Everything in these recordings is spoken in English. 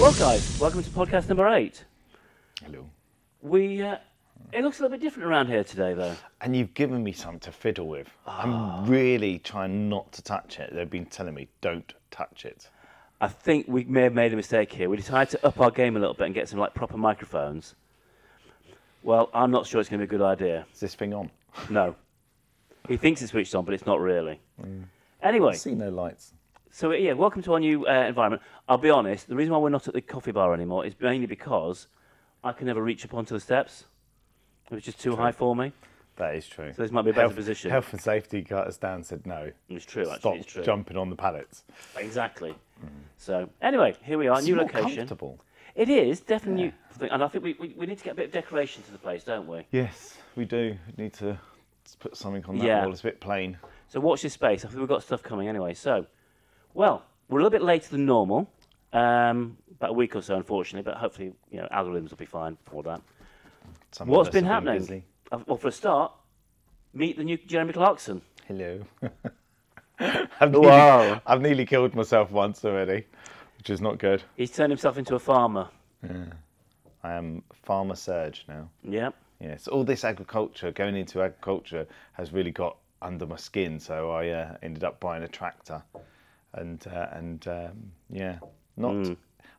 Well, guys, welcome to podcast number eight. Hello. We uh, it looks a little bit different around here today, though. And you've given me something to fiddle with. Ah. I'm really trying not to touch it. They've been telling me don't touch it. I think we may have made a mistake here. We decided to up our game a little bit and get some like proper microphones. Well, I'm not sure it's going to be a good idea. Is this thing on? No. He thinks it's switched on, but it's not really. Anyway, I see no lights. So yeah, welcome to our new uh, environment. I'll be honest, the reason why we're not at the coffee bar anymore is mainly because I can never reach up onto the steps. It was just too high for me. That is true. So this might be a better health, position. Health and safety cut us down said no. It's true, actually. Stop it's true. jumping on the pallets. Exactly. So anyway, here we are, It's new more location. comfortable. It is definitely new, thing, and I think we, we, we need to get a bit of decoration to the place, don't we? Yes, we do. We need to put something on that Yeah. wall. It's a bit plain. So watch this space. I think we've got stuff coming anyway. So, well, we're a little bit later than normal, um, about a week or so, unfortunately. But hopefully, you know, algorithms will be fine for that. Some of What's us been have happening? busy. Uh, Well, for a start, meet the new Jeremy Clarkson. Hello. I've, nearly, Wow. I've nearly killed myself once already, which is not good. He's turned himself into a farmer. I am farmer Serge now. Yeah. Yes, all this agriculture, going into agriculture, has really got under my skin. So I uh, ended up buying a tractor, and uh, and um, yeah, not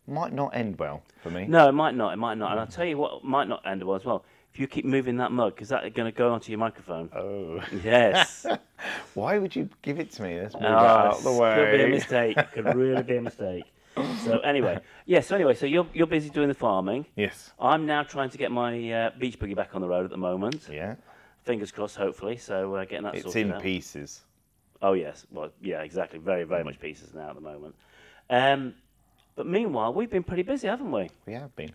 might not end well for me. No, it might not. It might not. And I'll tell you what might not end well as well. If you keep moving that mug, is that going to go onto your microphone? Oh, Yes. why would you give it to me? Let's move Oh, out of the this Could be a way. mistake. Could really be a mistake. So anyway, yeah. So anyway, so you're you're busy doing the farming. Yes. I'm now trying to get my uh, beach buggy back on the road at the moment. Yeah. Fingers crossed, hopefully. So uh, getting that It's in out. pieces. Oh yes, well yeah, exactly. Very very much pieces now at the moment. Um, but meanwhile, we've been pretty busy, haven't we? We have been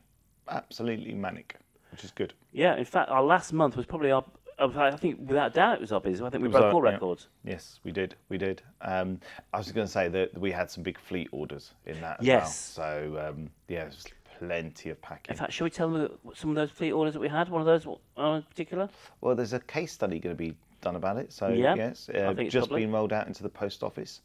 absolutely manic, which is good. Yeah. In fact, our last month was probably our. I think without doubt it was our busiest. I think we broke our- all yeah. records. Yes, we did. We did. Um, I was going to say that we had some big fleet orders in that as Yes. well. So um, yeah, there's plenty of packing. In fact, shall we tell them some of those fleet orders that we had? One of those uh, in particular? Well, there's a case study going to be done about it. So Yeah, yes, uh, just been rolled out into the post office.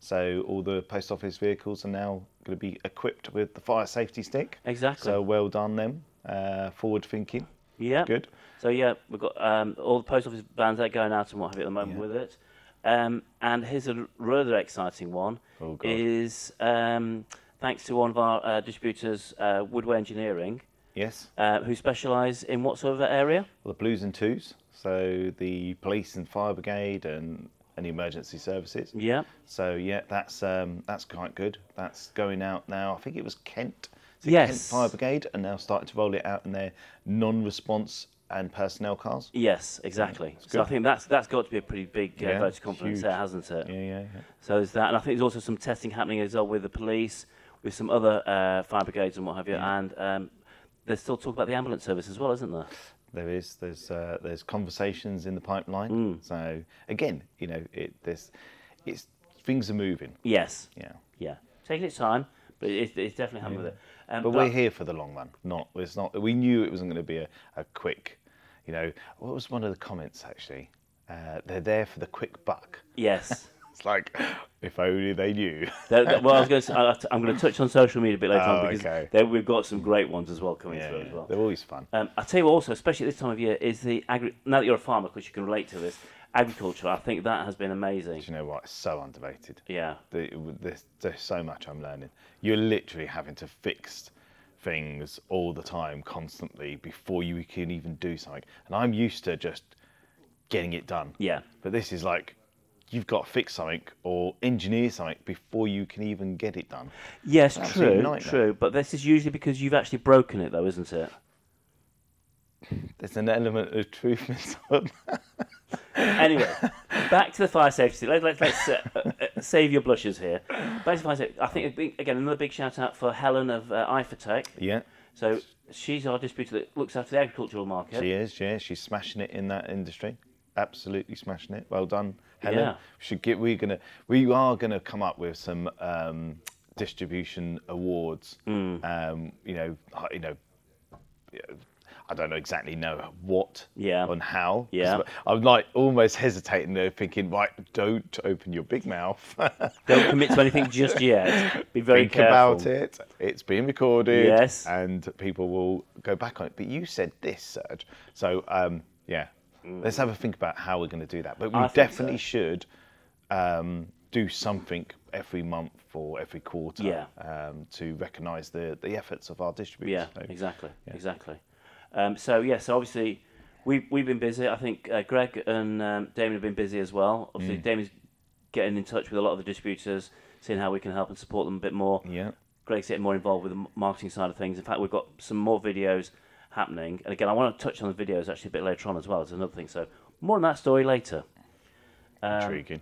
So all the post office vehicles are now going to be equipped with the fire safety stick. Exactly. So well done them. Uh, forward thinking. Yeah. Good. So yeah, we've got um, all the post office vans that are going out and what have you at the moment Yeah. with it. Um, and here's a rather exciting one. Oh, God. Is um, thanks to one of our uh, distributors, uh, Woodway Engineering, Yes. uh, who specialise in what sort of area? Well, the blues and twos. So the police and fire brigade and any emergency services. Yeah. So yeah, that's um, that's quite good. That's going out now. I think it was Kent. It Kent Yes. Fire Brigade, and now starting to roll it out in their non-response and personnel cars. Yes, exactly. So I think that's that's got to be a pretty big uh, Yeah, vote of confidence there, hasn't it? Yeah, yeah, yeah. So there's that, and I think there's also some testing happening as well with the police, with some other uh, fire brigades and what have you, and um, there's still talk about the ambulance service as well, isn't there? There is. There's uh, there's conversations in the pipeline. Mm. So again, you know, it there's it's things are moving. Yes. Yeah. Yeah, taking its time, but it's, it's definitely happening with it. Um, But we're here for the long run. Not it's not. We knew it wasn't going to be a, a quick. You know, what was one of the comments actually? Uh, they're there for the quick buck. Yes. It's like, if only they knew. Well, I was going to, I'm going to touch on social media a bit later Oh, on because okay. there, we've got some great ones as well coming yeah, through as well. they're always fun. Um, I tell you also, especially at this time of year, is the agri- now that you're a farmer, because you can relate to this agriculture. I think that has been amazing. Do you know what? It's so underrated. Yeah. The, there's, there's so much I'm learning. You're literally having to fix things all the time, constantly, before you can even do something. And I'm used to just getting it done. Yeah. But this is like, you've got to fix something or engineer something before you can even get it done. Yes, Absolute true, true. But this is usually because you've actually broken it, though, isn't it? There's an element of truth in some. Anyway, back to the fire safety. Let, let, let's uh, uh, uh, save your blushes here. Back to fire safety. I think, big- again, another big shout out for Helen of uh, Ifatech. yeah, So she's our distributor that looks after the agricultural market. she is. Yeah, she's smashing it in that industry. Absolutely smashing it. Well done, Helen. Yeah. We should get. We're gonna. We are gonna come up with some um, distribution awards. Hmm. Um, you know. You know. I don't know exactly know what Yeah. and how. Yeah. I'm like almost hesitating there, thinking, right, don't open your big mouth. Don't commit to anything just yet. Be very Think careful. about it. It's being recorded. Yes. And people will go back on it. But you said this, Serge. So, um, yeah, let's have a think about how we're going to do that. But we Mm. I think definitely so. should um, do something every month or every quarter Yeah. um, to recognise the, the efforts of our distributors. Yeah, So, exactly, exactly. Um, so yeah, so obviously we we've been busy. I think uh, Greg and um, Damien have been busy as well. Mm. Obviously, Damien's getting in touch with a lot of the distributors, seeing how we can help and support them a bit more. Yeah. Greg's getting more involved with the m- marketing side of things. In fact, we've got some more videos happening. And again, I want to touch on the videos actually a bit later on as well. It's another thing. So more on that story later. Um, Intriguing.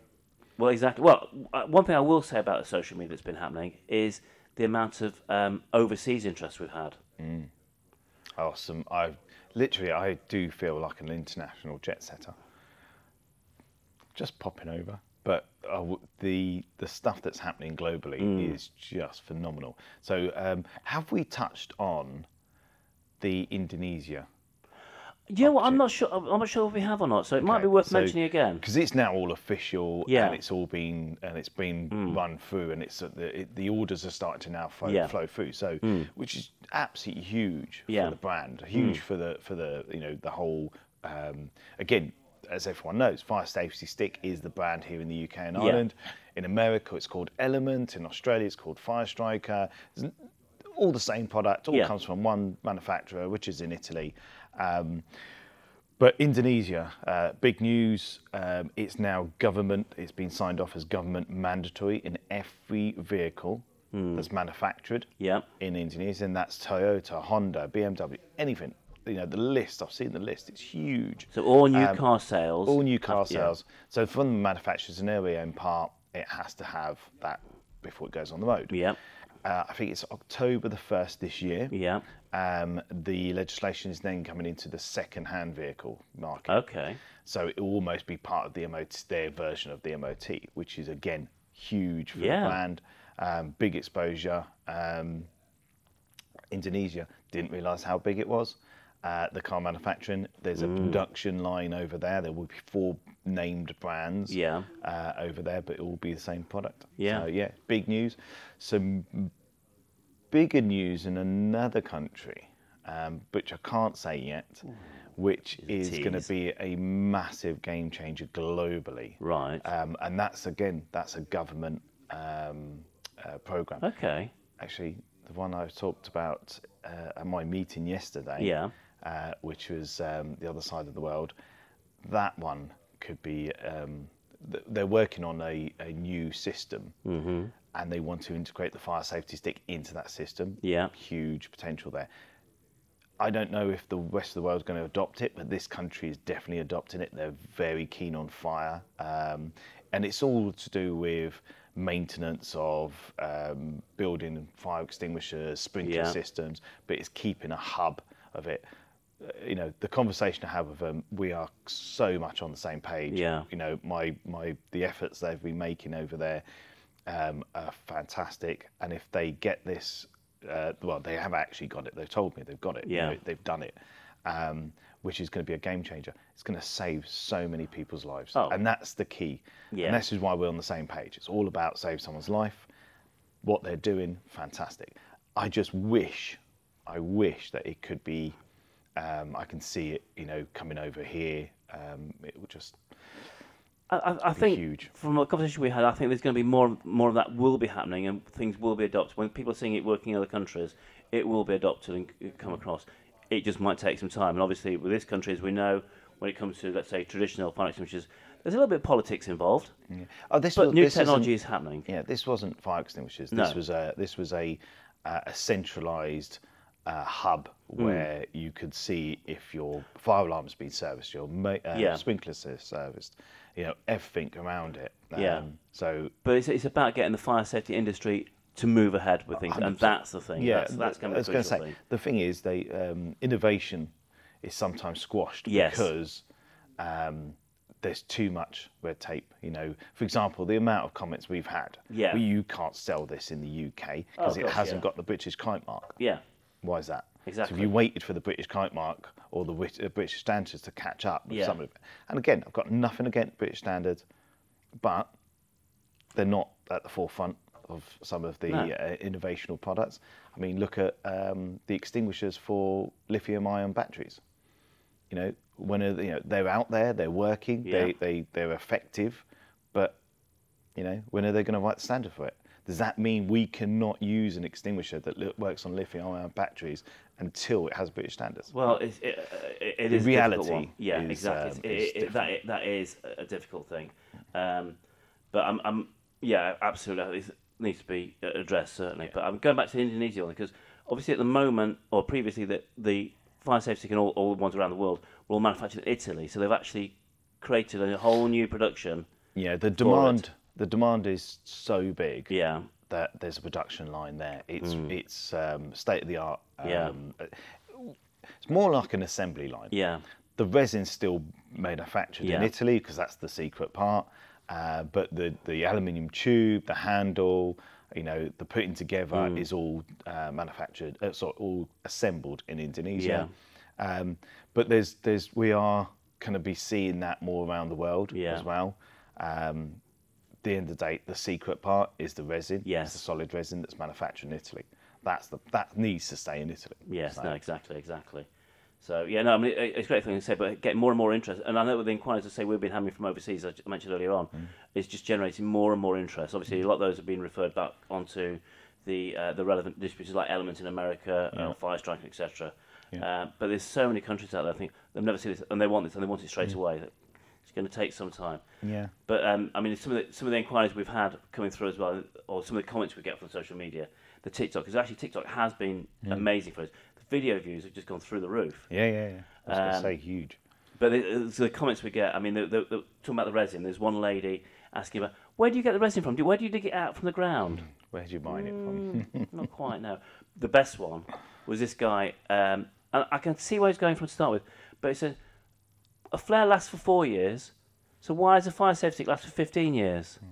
Well, exactly. Well, uh, one thing I will say about the social media that's been happening is the amount of um, overseas interest we've had. Awesome. I literally, I do feel like an international jet setter. Just popping over, but uh, the the stuff that's happening globally is just phenomenal. So, um, have we touched on the Indonesia? You know what? I'm not sure. I'm not sure if we have or not. So it might be worth mentioning again. because it's now all official Yeah. and it's all been and it's been run through and it's uh, the it, the orders are starting to now flow, Yeah. flow through so which is absolutely huge Yeah. for the brand huge for the for the you know the whole um, again as everyone knows fire safety stick is the brand here in the UK and Yeah. Ireland in America it's called Element in Australia it's called Fire Striker all the same product all Yeah. comes from one manufacturer which is in Italy um, but Indonesia, uh, big news. Um, it's now government. It's been signed off as government mandatory in every vehicle that's manufactured Yeah. in Indonesia, and that's Toyota, Honda, BMW, anything. You know the list. I've seen the list. It's huge. So all new car sales. Um, All new car have- yeah. sales. So from the manufacturers in their own part, it has to have that before it goes on the road. Yeah. Uh, I think it's October the first this year. Yeah. Um, the legislation is then coming into the second-hand vehicle market. Okay. So it will almost be part of the MOT, their version of the MOT, which is again huge for Yeah. the brand, um, big exposure. Um, Indonesia didn't realise how big it was. Uh, the car manufacturing, there's a Mm. production line over there. There will be four named brands Yeah. uh, over there, but it will be the same product. Yeah. So yeah, big news. Some bigger news in another country, um, which I can't say yet, which is going to be a massive game changer globally. Right. Um, and that's again, that's a government um, uh, program. okay. Actually, the one I talked about uh, at my meeting yesterday, Yeah. uh, which was um, the other side of the world, that one could be. Um, th- they're working on a, a new system, Mm-hmm. and they want to integrate the fire safety stick into that system. Yeah. Huge potential there. I don't know if the rest of the world is going to adopt it, but this country is definitely adopting it. They're very keen on fire, um, and it's all to do with maintenance of um, building fire extinguishers, sprinkler Yeah. systems, but it's keeping a hub of it. You know, the conversation I have with them, we are so much on the same page. Yeah. You know, my my the efforts they've been making over there um, are fantastic, and if they get this, uh, well, they have actually got it. They've told me they've got it. you Yeah. know, they've done it, um, which is going to be a game changer. It's going to save so many people's lives, Oh. and that's the key. Yeah. And this is why we're on the same page. It's all about save someone's life. What they're doing, fantastic. I just wish, I wish that it could be. Um, I can see it, you know, coming over here. Um, it would just I, I, think huge. from the conversation we had, I think there's going to be more more of that will be happening, and things will be adopted. When people are seeing it working in other countries, it will be adopted and come across. It just might take some time, and obviously with this country, as we know, when it comes to let's say traditional fire extinguishers, there's a little bit of politics involved, Oh, this but was, new this technology is happening. Yeah, this wasn't fire extinguishers. No. This was a this was a a centralised uh, hub Hmm. where you could see if your fire alarm's been serviced, your ma- uh, Yeah. sprinklers are serviced, you know everything around it. Um, Yeah. So But it's, it's about getting the fire safety industry to move ahead with things, and 100%. that's the thing. yeah, that's, that's going I was going the to say thing. the thing is they um, innovation is sometimes squashed Yes. because um, there's too much red tape. You know, for example, the amount of comments we've had. Yeah. "Well, you can't sell this in the UK because Oh, it gosh, hasn't yeah. got the British kite mark. Yeah, Why is that? So Exactly. if you waited for the British kite mark or the uh, British standards to catch up with Yeah. some of it, and again, I've got nothing against British standards, but they're not at the forefront of some of the No. uh, innovational products. I mean, look at um, the extinguishers for lithium-ion batteries. You know, when are, you know they're out there, they're working, Yeah. they they they're effective, but you know, when are they going to write the standard for it? Does that mean we cannot use an extinguisher that li- works on lithium-ion batteries until it has British standards? Well, it, it, it a reality. Yeah, is, exactly. um, is that, that is a difficult thing. Um, but I'm, I'm, yeah, absolutely. It needs to be addressed certainly. But I'm going back to the Indonesia one because obviously at the moment or previously that the fire safety and all, all the ones around the world were all manufactured in Italy. So they've actually created a whole new production. Yeah, the demand the demand is so big Yeah, that there's a production line there. It's it's um, state of the art. Hmm. Yeah. Um, it's more like an assembly line. yeah, The resin's still manufactured in Italy because that's the secret part. Uh, but the the aluminium tube, the handle, you know, the putting together Hmm. is all uh, manufactured, uh, sorry, all assembled in Indonesia. Um, but there's there's we are going to be seeing that more around the world Yeah. as well. Um, the end of the day, the secret part is the resin. Yes. It's the solid resin that's manufactured in Italy. That's the that needs to stay in Italy. Yes, So- no, exactly, exactly. So yeah, no, I mean it's a great thing to say, but getting more and more interest, and I know with the inquiries I say we've been having from overseas, as I mentioned earlier on, Mm. is just generating more and more interest. Obviously, a lot of those have been referred back onto the uh, the relevant distributors like Element in America, uh, Firestrike, etc. Uh, but there's so many countries out there. I think they've never seen this, and they want this, and they want it Mm. straight away. Going to take some time. Yeah. But um, I mean, some of the some of the inquiries we've had coming through as well, or some of the comments we get from social media, the TikTok, because actually TikTok has been amazing for us. The video views have just gone through the roof. Yeah, yeah, yeah. I was going to Um, say huge. But the, the comments we get, I mean, the, the, the, talking about the resin, there's one lady asking about where do you get the resin from? Do where do you dig it out from the ground? Where'd you mine it Mm. from? Not quite. No. The best one was this guy. Um, and I can see where he's going from to start with, but he said a flare lasts for four years, so why does a fire safety stick last for fifteen years? Hmm.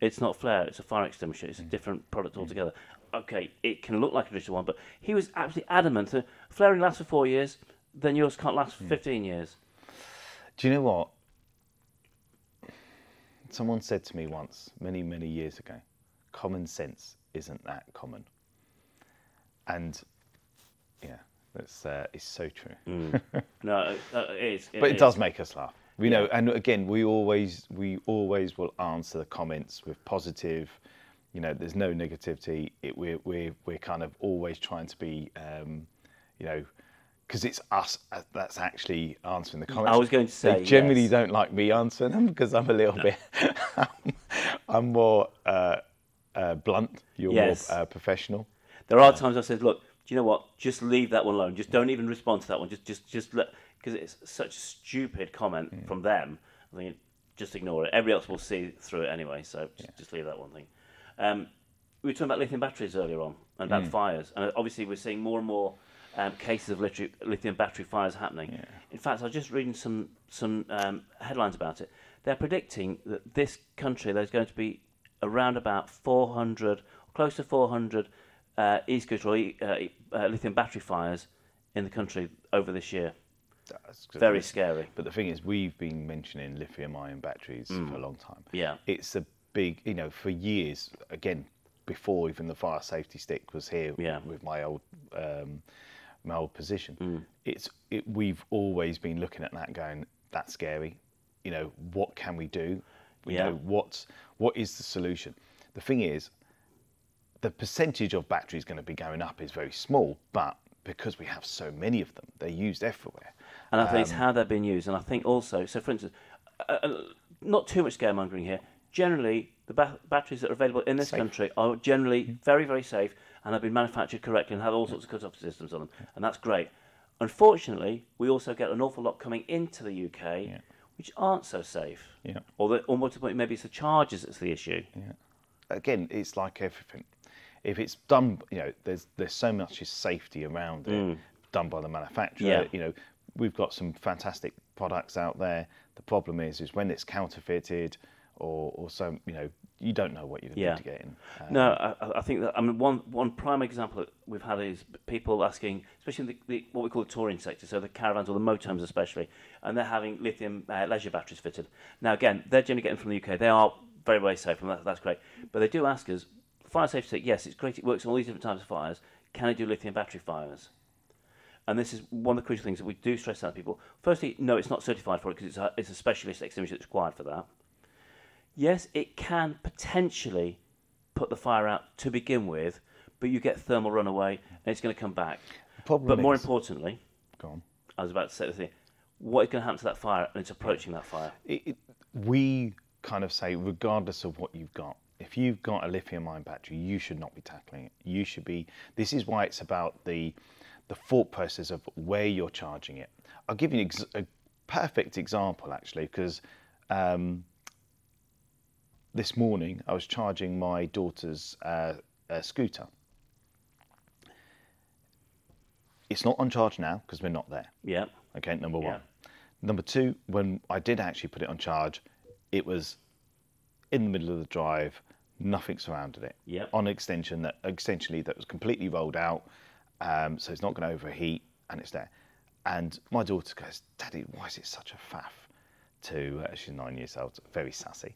It's not flare; it's a fire extinguisher. It's a hmm. different product hmm. altogether. Okay, it can look like a traditional one, but he was absolutely adamant that flaring lasts for four years, then yours can't last for fifteen years. Do you know what? Someone said to me once, many, many years ago, common sense isn't that common. And yeah, that's uh, it's so true. No, uh, it is. but it is. does make us laugh. We know, and again, we always we always will answer the comments with positive. You know, there's no negativity. It, we're we're we're kind of always trying to be, um, you know, because it's us uh, that's actually answering the comments. I was going to say, they generally yes. don't like me answering them because I'm a little bit, I'm more uh, uh, blunt. You're Yes. more uh, professional. There are times I said, look, you know what? Just leave that one alone. Just don't even respond to that one. Just, just, just let because it's such a stupid comment Hmm. from them. I think just ignore it. Everybody else will see through it anyway. So just, just leave that one thing. Um, we were talking about lithium batteries earlier on and about fires, and obviously we're seeing more and more um, cases of lithium, battery fires happening. In fact, I was just reading some some um, headlines about it. They're predicting that this country there's going to be around about 400, close to 400 uh, e-scooter or e- uh, uh, lithium battery fires in the country over this year. That's. Very scary. But the thing is, we've been mentioning lithium-ion batteries for a long time. Yeah. it's a big, you know, for years. Again, before even the fire safety stick was here Yeah. with my old um, my old position. It's it, we've always been looking at that, going, that's scary. You know, what can we do? You Yeah. know, what's what is the solution? The thing is, the percentage of batteries going to be going up is very small, but because we have so many of them, they're used everywhere. And I think Um, it's how they're being used. And I think also, so for instance, uh, uh, not too much scaremongering here. Generally, the ba- batteries that are available in this Safe. country are generally very, very safe and have been manufactured correctly and have all sorts of cut-off systems on them, and that's great. Unfortunately, we also get an awful lot coming into the UK, which aren't so safe. Yeah. Or, the, or more to the point, maybe it's the charges that's the issue. Yeah. again, it's like everything. If it's done, you know, there's there's so much safety around it, done by the manufacturer. Mm. Yeah. You know, we've got some fantastic products out there. The problem is, is when it's counterfeited or, or so you know you don't know what you're Yeah. mitigating. Uh, No, I, I- think that I mean one one prime example that we've had is people asking, especially in the, the what we call the touring sector, so the caravans or the motorhomes especially, and they're having lithium uh, leisure batteries fitted. Now again, they're generally getting from the UK. They are very very safe, and that, that's great. But they do ask us, fire safety. Yes, it's great. It works on all these different types of fires. Can it do lithium battery fires? And this is one of the crucial things that we do stress out to people. Firstly, no, it's not certified for it because it's a, it's a specialist extinguisher that's required for that. Yes, it can potentially put the fire out to begin with, but you get thermal runaway and it's going to come back. problem But more is- importantly, go on. I was about to say the thing, what is going to happen to that fire and it's approaching that fire? it, it, we kind of say, regardless of what you've got, if you've got a lithium ion battery, you should not be tackling it. You should be. This is why it's about the the thought process of where you're charging it. I'll give you ex- a perfect example actually, because um, this morning I was charging my daughter's uh, uh, scooter. It's not on charge now because we're not there. Yeah. Okay, number one. Yeah. Number two, when I did actually put it on charge, it was in the middle of the drive, nothing surrounded it. Yep. On extension that extensionally that was completely rolled out, um, so it's not going to overheat, and it's there. And my daughter goes, "Daddy, why is it such a faff?" To uh, she's nine years old, very sassy.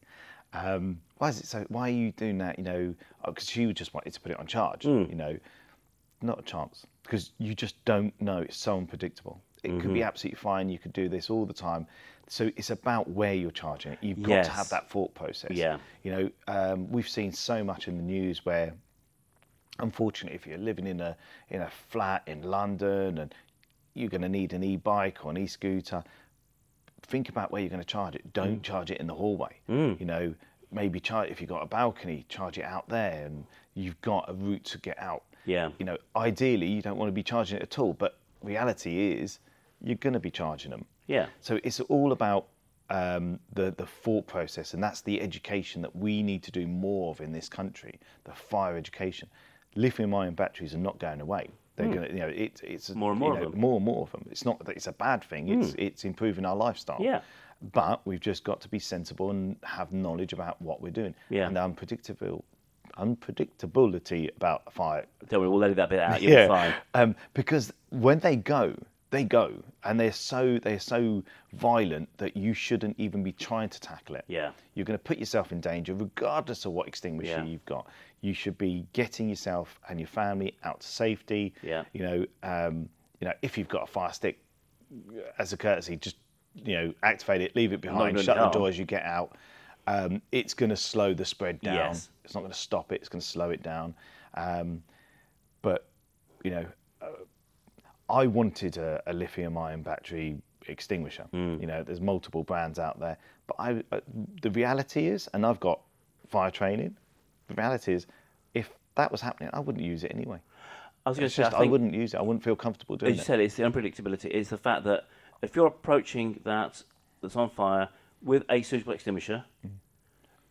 Um, why is it so? Why are you doing that? You know, because she just wanted to put it on charge. You know, not a chance because you just don't know. It's so unpredictable. It could be mm-hmm. absolutely fine. You could do this all the time. So it's about where you're charging it. You've got to have that thought process. Yeah. You know, um, we've seen so much in the news where, unfortunately, if you're living in a in a flat in London and you're going to need an e-bike or an e-scooter, think about where you're going to charge it. Don't mm. charge it in the hallway. Mm. You know, maybe charge if you've got a balcony, charge it out there, and you've got a route to get out. Yeah. You know, ideally, you don't want to be charging it at all, but reality is, you're going to be charging them. Yeah. So it's all about um, the the thought process, and that's the education that we need to do more of in this country. The fire education. Lithium-ion batteries are not going away. They're going to, you know, it, it's. More and you more of them. More and more of them. It's not that it's a bad thing. It's it's improving our lifestyle. Yeah. But we've just got to be sensible and have knowledge about what we're doing. Yeah. And the unpredictable unpredictability about fire Don't worry, we'll let that bit out. You'll be fine. um, because when they go, they go, and they're so they're so violent that you shouldn't even be trying to tackle it. Yeah. You're going to put yourself in danger, regardless of what extinguisher Yeah. you've got. You should be getting yourself and your family out to safety. Yeah. You know, um, you know, if you've got a fire stick, as a courtesy, just you know, activate it, leave it behind, shut the door as you get out. Um, it's going to slow the spread down. Yes. It's not going to stop it. It's going to slow it down. Um, but you know, uh, I wanted a, a lithium-ion battery extinguisher. Hmm. You know, there's multiple brands out there, but I, uh, the reality is, and I've got fire training. The reality is, if that was happening, I wouldn't use it anyway. I was going to say, just I I, wouldn't use it. I wouldn't feel comfortable doing it. as you it. said, it's the unpredictability. It's the fact that if you're approaching that that's on fire with a suitable extinguisher, Mm.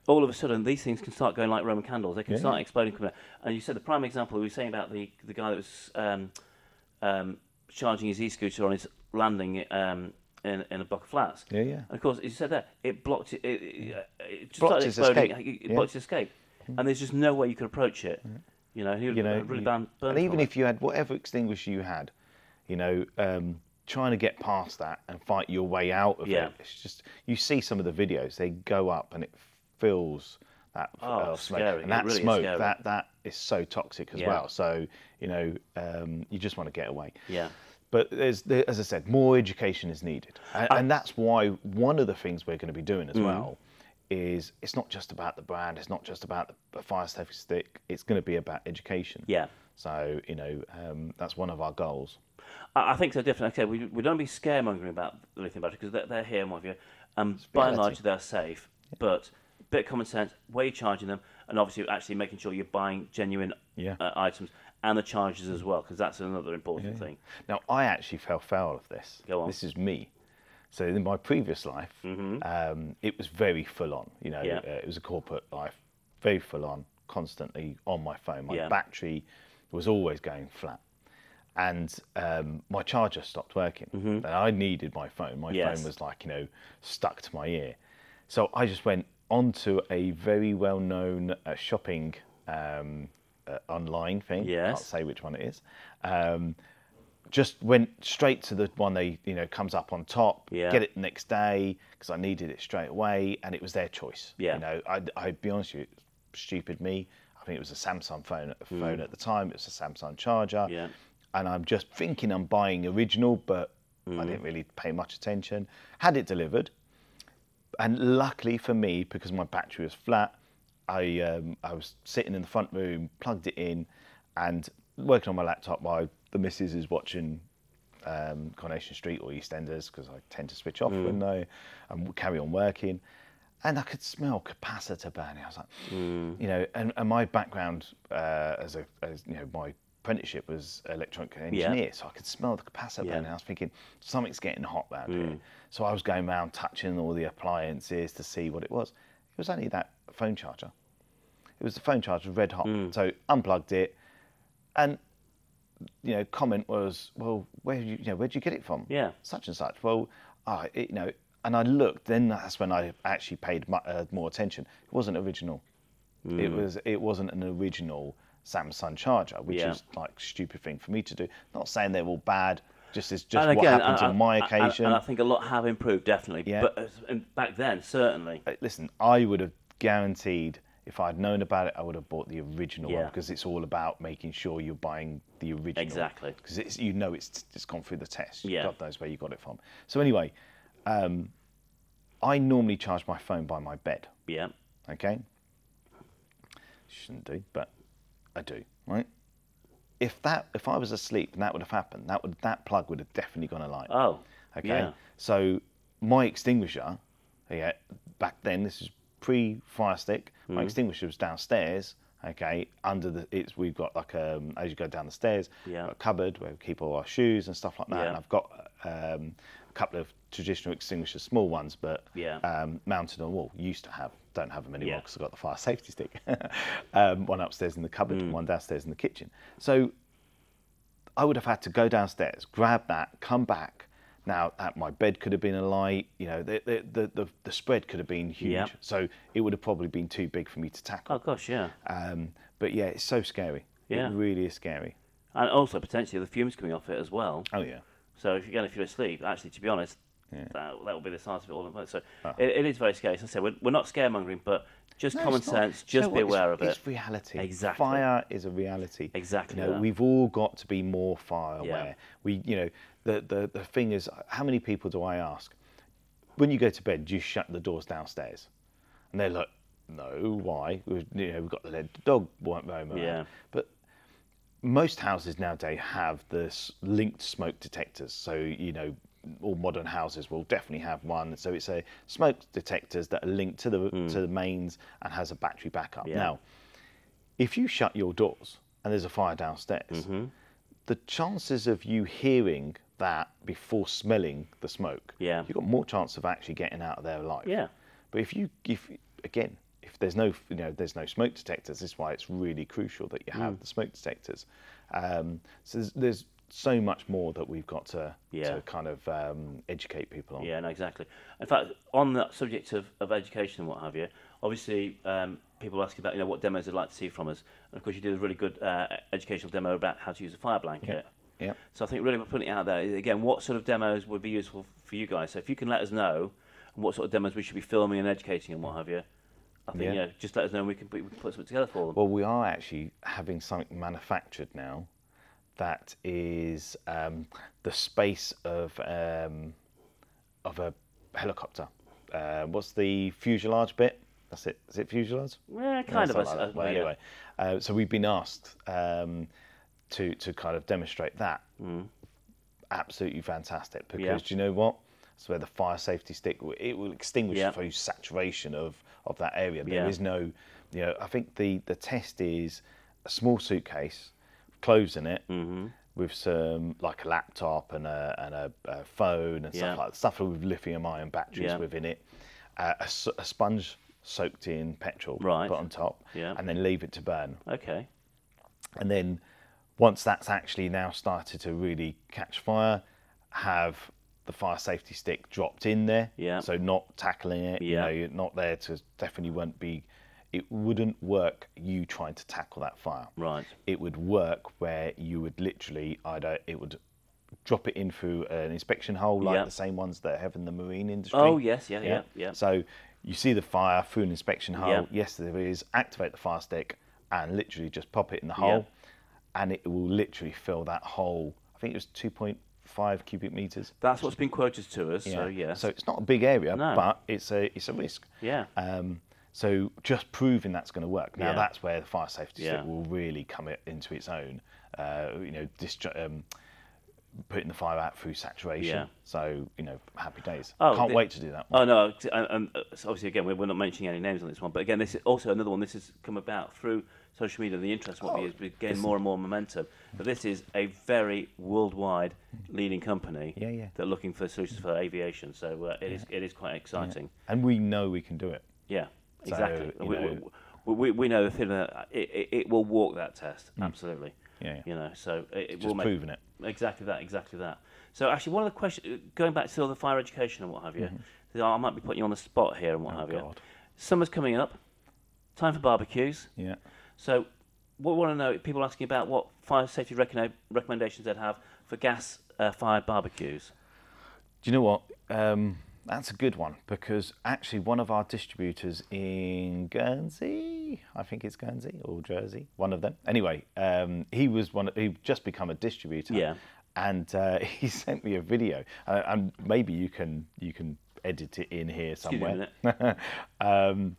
all of a sudden these things can start going like Roman candles. They can Yeah. start exploding. And you said the prime example we were saying about the the guy that was um, um, charging his e-scooter on his landing um, in, in a block of flats. Yeah, yeah. And of course, as you said there, it blocked it. It, it, it just Blocked his exploding. escape. It, Yeah. blocked his escape. And there's just no way you could approach it. You know, he would you know, really burn and even if you had whatever extinguisher you had, you know, um, trying to get past that and fight your way out of Yeah. it. It's just you see some of the videos; they go up and it fills that Oh, smoke, scary. and that really smoke that that is so toxic as Yeah. well. So you know, um, you just want to get away. Yeah. But there's, there, as I said, more education is needed, and, and that's why one of the things we're going to be doing Mm. as well is it's not just about the brand, it's not just about the, fire safety stick. It's going to be about education. Yeah. So you know, um, that's one of our goals. I I think so, definitely. Okay, we, we don't be scaremongering about the lithium battery because they're, they're here and what have you. Um, by and large, they're safe, but bit of common sense, where you're charging them, and obviously actually making sure you're buying genuine Yeah. uh, items and the charges as well, because that's another important thing. Now, I actually fell foul of this. Go on. This is me. So in my previous life, um, it was very full on. You know, Mm-hmm. Yeah. uh, it was a corporate life, very full on, constantly on my phone. My Yeah. battery was always going flat, and um, my charger stopped working. And I needed my phone. My Mm-hmm. Yes. phone was like you know stuck to my ear. So I just went onto a very well-known uh, shopping um, uh, online thing. Yes. Can't say which one it is. Um, just went straight to the one they you know comes up on top. Yeah. Get it the next day because I needed it straight away, and it was their choice. Yeah. You know, I, I'd be honest with you, stupid me. I think it was a Samsung phone phone at the time. It was a Samsung charger. Mm. Yeah. And I'm just thinking I'm buying original, but Mm. I didn't really pay much attention. Had it delivered, and luckily for me, because my battery was flat, I um, I was sitting in the front room, plugged it in, and working on my laptop while the missus is watching um, Coronation Street or EastEnders because I tend to switch off when I and carry on working. And I could smell capacitor burning. I was like, you know, and, and my background uh, as a, as you know, my apprenticeship was electronic engineer, so I could smell the capacitor Yeah. burning. I was thinking something's getting hot around here. So I was going around touching all the appliances to see what it was. It was only that phone charger. It was the phone charger, red hot. So unplugged it, and you know, comment was, well, where you, you know, where'd you get it from? Yeah. Such and such. Well, it, you know, and I looked. Then that's when I actually paid mu- uh, more attention. It wasn't original. It Mm. was. It wasn't an original Samsung charger, which Yeah. is like stupid thing for me to do. Not saying they're all bad. Just is just and what again, happened and- on my and- occasion. And, I think a lot have improved, definitely. Yeah. But back then, certainly. Uh, listen, I would have guaranteed if I'd known about it, I would have bought the original one because it's all about making sure you're buying the original. Exactly. Because you know it's it's gone through the test. Yeah. God knows where you got it from. So anyway, um, I normally charge my phone by my bed. Yeah. Okay. Shouldn't do, but I do. Right. If that if I was asleep and that would have happened, that would that plug would have definitely gone alight. Oh. Okay. Yeah. So my extinguisher, yeah, back then this is pre Fire Stick. Mm-hmm. My extinguisher was downstairs. Okay, under the it's we've got like um as you go down the stairs, Yeah. a cupboard where we keep all our shoes and stuff like that. Yeah. And I've got um, couple of traditional extinguishers, small ones, but Yeah. um, mounted on wall. Used to have, don't have them anymore Yeah. because I've got the fire safety stick. um, one upstairs in the cupboard, Mm. one downstairs in the kitchen. So I would have had to go downstairs, grab that, come back. Now, at my bed could have been a light, you know, the, the, the, the, spread could have been huge. Yeah. So it would have probably been too big for me to tackle. Oh gosh, yeah. Um, but yeah, it's so scary. Yeah. It really is scary. And also potentially the fumes coming off it as well. Oh, yeah. So if again, if you're asleep, actually, to be honest, Yeah. that, that will be the size of it all. So ah. it, it is very scary. As I said, we're, we're not scaremongering, but just No, common sense. Just know be? Aware of it. It's reality. Exactly. Fire is a reality. Exactly You know, we've all got to be more fire Yeah. aware. We, you know, the, the the thing is, how many people do I ask when you go to bed? Do you shut the doors downstairs? And they're like, no. Why? We've, you know, we've got the dog won't roam around. Yeah. But most houses nowadays have this linked smoke detectors. So you know, all modern houses will definitely have one. So it's a smoke detectors that are linked to the to the mains and has a battery backup. Yeah. Now, if you shut your doors and there's a fire downstairs, Mm-hmm. the chances of you hearing that before smelling the smoke, Yeah. you've got more chance of actually getting out of there alive. Yeah. But if you, if again, if there's no, you know, there's no smoke detectors, this is why it's really crucial that you Mm. have the smoke detectors. Um, so there's, there's so much more that we've got to, Yeah. to kind of um, educate people on. Yeah, no, exactly. In fact, on that subject of, of education and what have you, obviously um, people ask about you know what demos they'd like to see from us, and of course you did a really good uh, educational demo about how to use a fire blanket. Yeah. So I think really we're putting it out there again. What sort of demos would be useful for you guys? So if you can let us know what sort of demos we should be filming and educating and what have you, I think Yeah. just let us know and we can put, we can put something together for them. Well, we are actually having something manufactured now that is um, the space of um, of a helicopter. Uh, what's the fuselage bit? That's it. Is it fuselage? yeah, kind of. a- like that. Well, yeah. anyway, uh, so we've been asked um, to to kind of demonstrate that. Absolutely fantastic because Mm. Yeah. do you know what? That's where the fire safety stick it will extinguish Yeah. through saturation of of that area. There Yeah. is no, you know, I think the the test is a small suitcase, clothes in it. Mm-hmm. With some like a laptop and a and a, a phone and Yeah. stuff like that, stuff with lithium ion batteries Yeah. within it, uh, a, a sponge soaked in petrol Right. put on top, Yeah. and then leave it to burn. Okay. And then once that's actually now started to really catch fire, have the fire safety stick dropped in there. Yeah. So not tackling it. Yeah. You know, you're not there to definitely won't be. It wouldn't work. You trying to tackle that fire. Right. It would work where you would literally either it would drop it in through an inspection hole like Yeah. the same ones that have in the marine industry. Oh yes, yeah, yeah, yeah. So you see the fire through an inspection hole. Yeah. Yes, there is. Activate the fire stick and literally just pop it in the hole, and it will literally fill that hole. I think it was 2.5 cubic meters. That's what's been quoted to us. So yes. So it's not a big area, No. but it's a it's a risk. yeah. Um, so just proving that's going to work. Now Yeah. that's where the fire safety Yeah. will really come into its own. Uh, you know, distri- um, putting the fire out through saturation. Yeah. So you know, happy days. Oh, Can't the- wait to do that. One. Oh no! And, and, uh, obviously, again, we're, we're not mentioning any names on this one, but again, this is also another one. This has come about through social media. and The interest in what we is we gain more and more momentum. But this is a very worldwide leading company Yeah, yeah. that are looking for solutions for aviation. So uh, it is it is quite exciting. And we know we can do it. Yeah, So, exactly. we, know- we, we, we know the thing that it, it, it will walk that test. Absolutely. Mm. Yeah, yeah. You know, so it, it will Just make proving it. Exactly that, exactly that. So actually, one of the questions, going back to all the fire education and what have you, I might be putting you on the spot here and what Mm-hmm. Oh, have you. God. Summer's coming up, time for barbecues. Yeah. So, what we want to know, people asking about what fire safety recommendations they'd have for gas uh, fired barbecues. Do you know what? Um, that's a good one because actually one of our distributors in Guernsey, I think it's Guernsey or Jersey, one of them. Anyway, um, he was one. He just become a distributor. Yeah. And uh, he sent me a video, uh, and maybe you can you can edit it in here Excuse me a somewhere. um,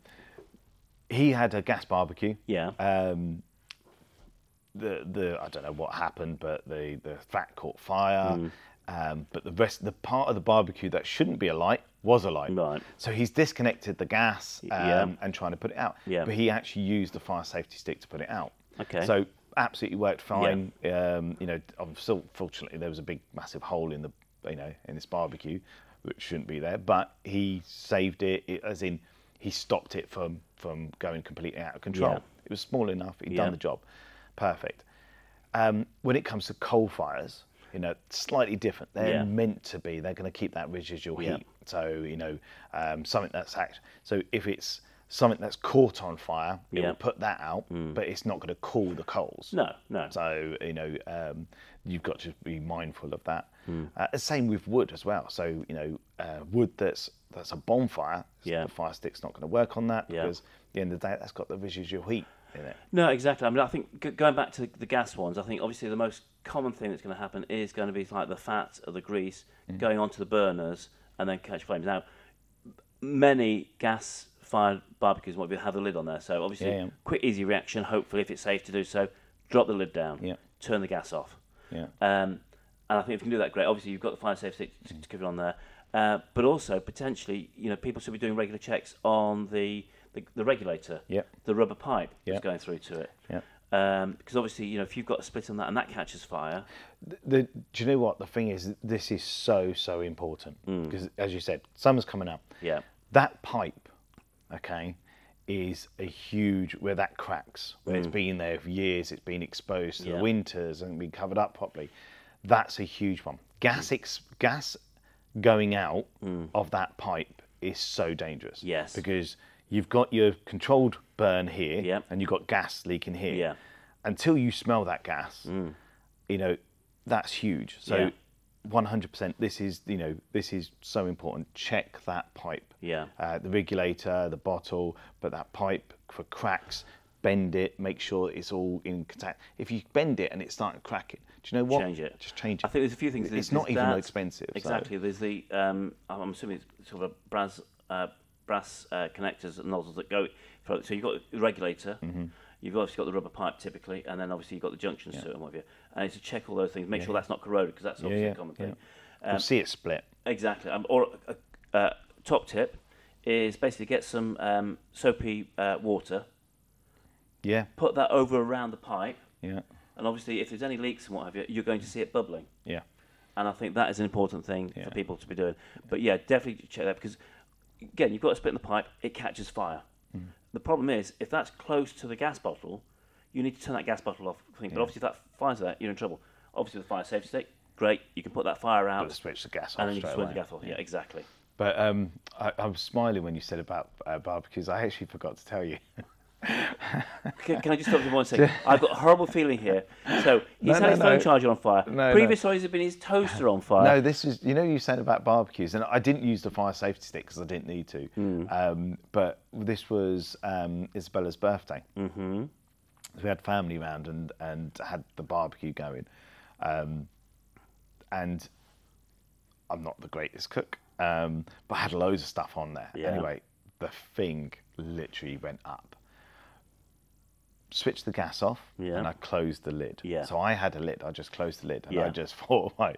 he had a gas barbecue. Yeah. Um, the the I don't know what happened, but the the fat caught fire. Mm. Um, but the rest, the part of the barbecue that shouldn't be alight was alight. Right. So he's disconnected the gas um, Yeah. and trying to put it out. Yeah. But he actually used the fire safety stick to put it out. Okay. So absolutely worked fine. Um, you know, I'm still fortunately there was a big massive hole in the you know in this barbecue, which shouldn't be there. But he saved it, it as in he stopped it from from going completely out of control. Yeah. It was small enough. He'd Yeah. done the job. Perfect. Um, when it comes to coal fires, you know, slightly different. They're Yeah. meant to be. They're going to keep that residual heat. So you know, um, something that's act- so if it's something that's caught on fire, it will put that out, but it's not going to cool the coals. No, no. So you know, um, you've got to be mindful of that. Hmm. Uh, the same with wood as well. So you know, uh, wood that's that's a bonfire. Yeah. The fire stick's not going to work on that Yeah. because at the end of the day, that's got the residual heat in it. No, exactly. I mean, I think g- going back to the, gas ones, I think obviously the most common thing that's going to happen is going to be like the fat or the grease Mm. going onto the burners and then catch flames. Now, many gas-fired barbecues might be have the lid on there, so obviously Yeah, yeah. quick, easy reaction. Hopefully, if it's safe to do so, drop the lid down, Yeah. turn the gas off. Yeah. Um, and I think if you can do that, great. Obviously, you've got the fire safety keep it on there, uh, but also potentially, you know, people should be doing regular checks on the the, the regulator, Yep. the rubber pipe Yep. that's going through to it. Yeah. Um, because obviously, you know, if you've got a split on that and that catches fire, The, the, do you know what the thing is? This is so so important Mm. because, as you said, summer's coming up. yeah, That pipe, okay, is a huge where that cracks, where it's been there for years, it's been exposed to Mm. Yeah. the winters and been covered up properly. That's a huge one. Gas ex, gas going out of that pipe is so dangerous. Mm. Yes. because you've got your controlled burn here, Yeah. and you've got gas leaking here. Yeah. Until you smell that gas, you know that's huge. So. Yeah. 100% this is you know this is so important check that pipe Yeah. uh, the regulator the bottle but that pipe for cracks bend it make sure it's all in contact if you bend it and it's starting cracking do you know what change it. just change it I think there's a few things. It's There's- not even that- expensive, so- Exactly. There's the um, I'm assuming it's sort of a brass uh, brass uh, connectors and nozzles that go. For, so you've got the regulator. Mm-hmm. You've obviously got the rubber pipe typically, and then obviously you've got the junctions to it and what have you. And it's to check all those things, make sure that's not corroded because that's obviously yeah, a common yeah. thing. you'll see it split Exactly. Um, or a, uh top tip is basically get some um, soapy uh, water, yeah put that over around the pipe, yeah and obviously if there's any leaks and what have you, you're going to see it bubbling. yeah And I think that is an important thing Yeah. for people to be doing. But yeah, definitely check that because again, you've got a split in the pipe, it catches fire. Mm. The problem is if that's close to the gas bottle, you need to turn that gas bottle off. But obviously, if that fires that, you're in trouble. Obviously, the fire safety stick, great. You can put that fire out, switch the gas off and then you can switch the gas off. Yeah, exactly. But um, I, I was smiling when you said about uh, barbecues. I actually forgot to tell you. Can, can I just stop you one second? I've got a horrible feeling here. So he's No, had no, his phone no. charger on fire. No, Previously, has been his toaster on fire. No, this is you know you said about barbecues, and I didn't use the fire safety stick because I didn't need to. Hmm. Um, but this was um, Isabella's birthday. Mm-hmm. We had family round and and had the barbecue going, um, and I'm not the greatest cook, um, but I had loads of stuff on there. Yeah. Anyway, the thing literally went up. Switched the gas off, Yeah. and I closed the lid. Yeah. So I had a lid. I just closed the lid, and Yeah. I just thought, right,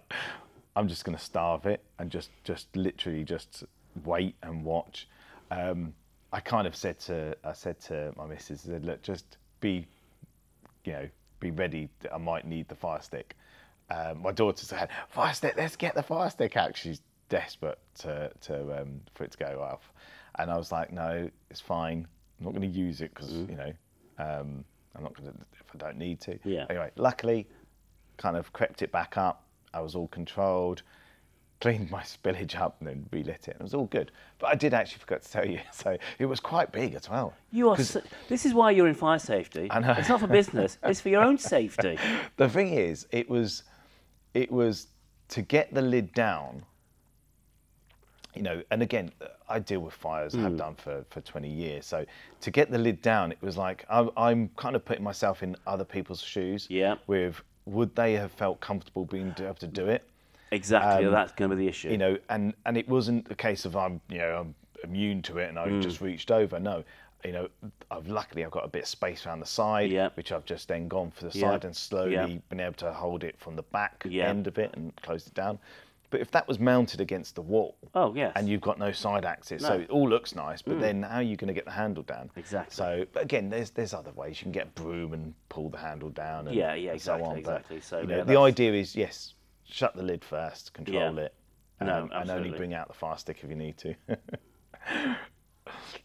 I'm just going to starve it and just, just literally just wait and watch. Um, I kind of said to, I said to my missus, I said, look, just be, you know, be ready. that I might need the fire stick. Um, my daughter said, fire stick, let's get the fire stick out. She's desperate to, to um, for it to go off. And I was like, no, it's fine. I'm not going to use it because, you know, um, I'm not going to, if I don't need to. Yeah. Anyway, luckily, kind of crept it back up. I was all controlled, cleaned my spillage up, and then relit it. It was all good. But I did actually forget to tell you, so it was quite big as well. You are. So, this is why you're in fire safety. I know. It's not for business. it's for your own safety. the thing is, it was, it was to get the lid down. You know, and again, I deal with fires, Hmm. have done for, for 20 years. So to get the lid down, it was like I'm, I'm kind of putting myself in other people's shoes. Yeah. With would they have felt comfortable being able to do it? Exactly. Um, that's going to be the issue. you know, and and it wasn't a case of I'm you know I'm immune to it and I Mm. just reached over. No, you know, I've luckily I've got a bit of space around the side, Yeah. which I've just then gone for the Yeah. side and slowly Yeah. been able to hold it from the back end of it and close it down. But if that was mounted against the wall, Oh, yes. and you've got no side axis, so No. Mm. it all looks nice, but then how are you going to get the handle down? Exactly. So, but again, there's there's other ways you can get a broom and pull the handle down. And, Yeah, yeah, and so exactly, on. But, exactly. So, you know, yeah, the idea is yes, shut the lid first, control Yeah. it, No, um, and only bring out the fire stick if you need to.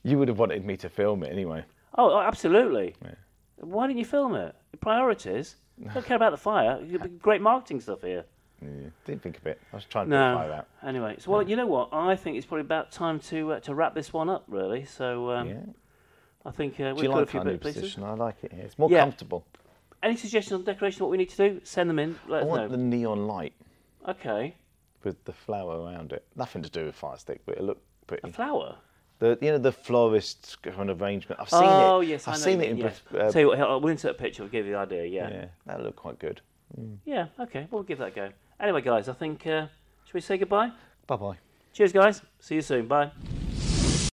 you would have wanted me to film it anyway. Oh, oh, absolutely. Why didn't you film it? Priorities. Don't care about the fire. It could be Great marketing stuff here. Yeah, didn't think of it. I was trying to No. fire out. Anyway, so well, you know what? I think it's probably about time to uh, to wrap this one up, really. So um, Yeah. I think uh, we've got a like few our new bit position? I like it here. It's more Yeah. comfortable. Any suggestions on decoration? What we need to do? Send them in. Let I want know. the neon light Okay. with the flower around it. Nothing to do with fire stick, but it looked A pretty. flower. The you know the florist kind of arrangement. I've seen it. oh yes, I've seen it in. yes. Uh, Tell you what, I'll- we'll insert a picture. We'll give you the idea. Yeah. yeah, that looked quite good. Yeah. Okay. We'll give that a go. Anyway, guys, I think uh, should we say goodbye? Bye bye. Cheers, guys. See you soon. Bye.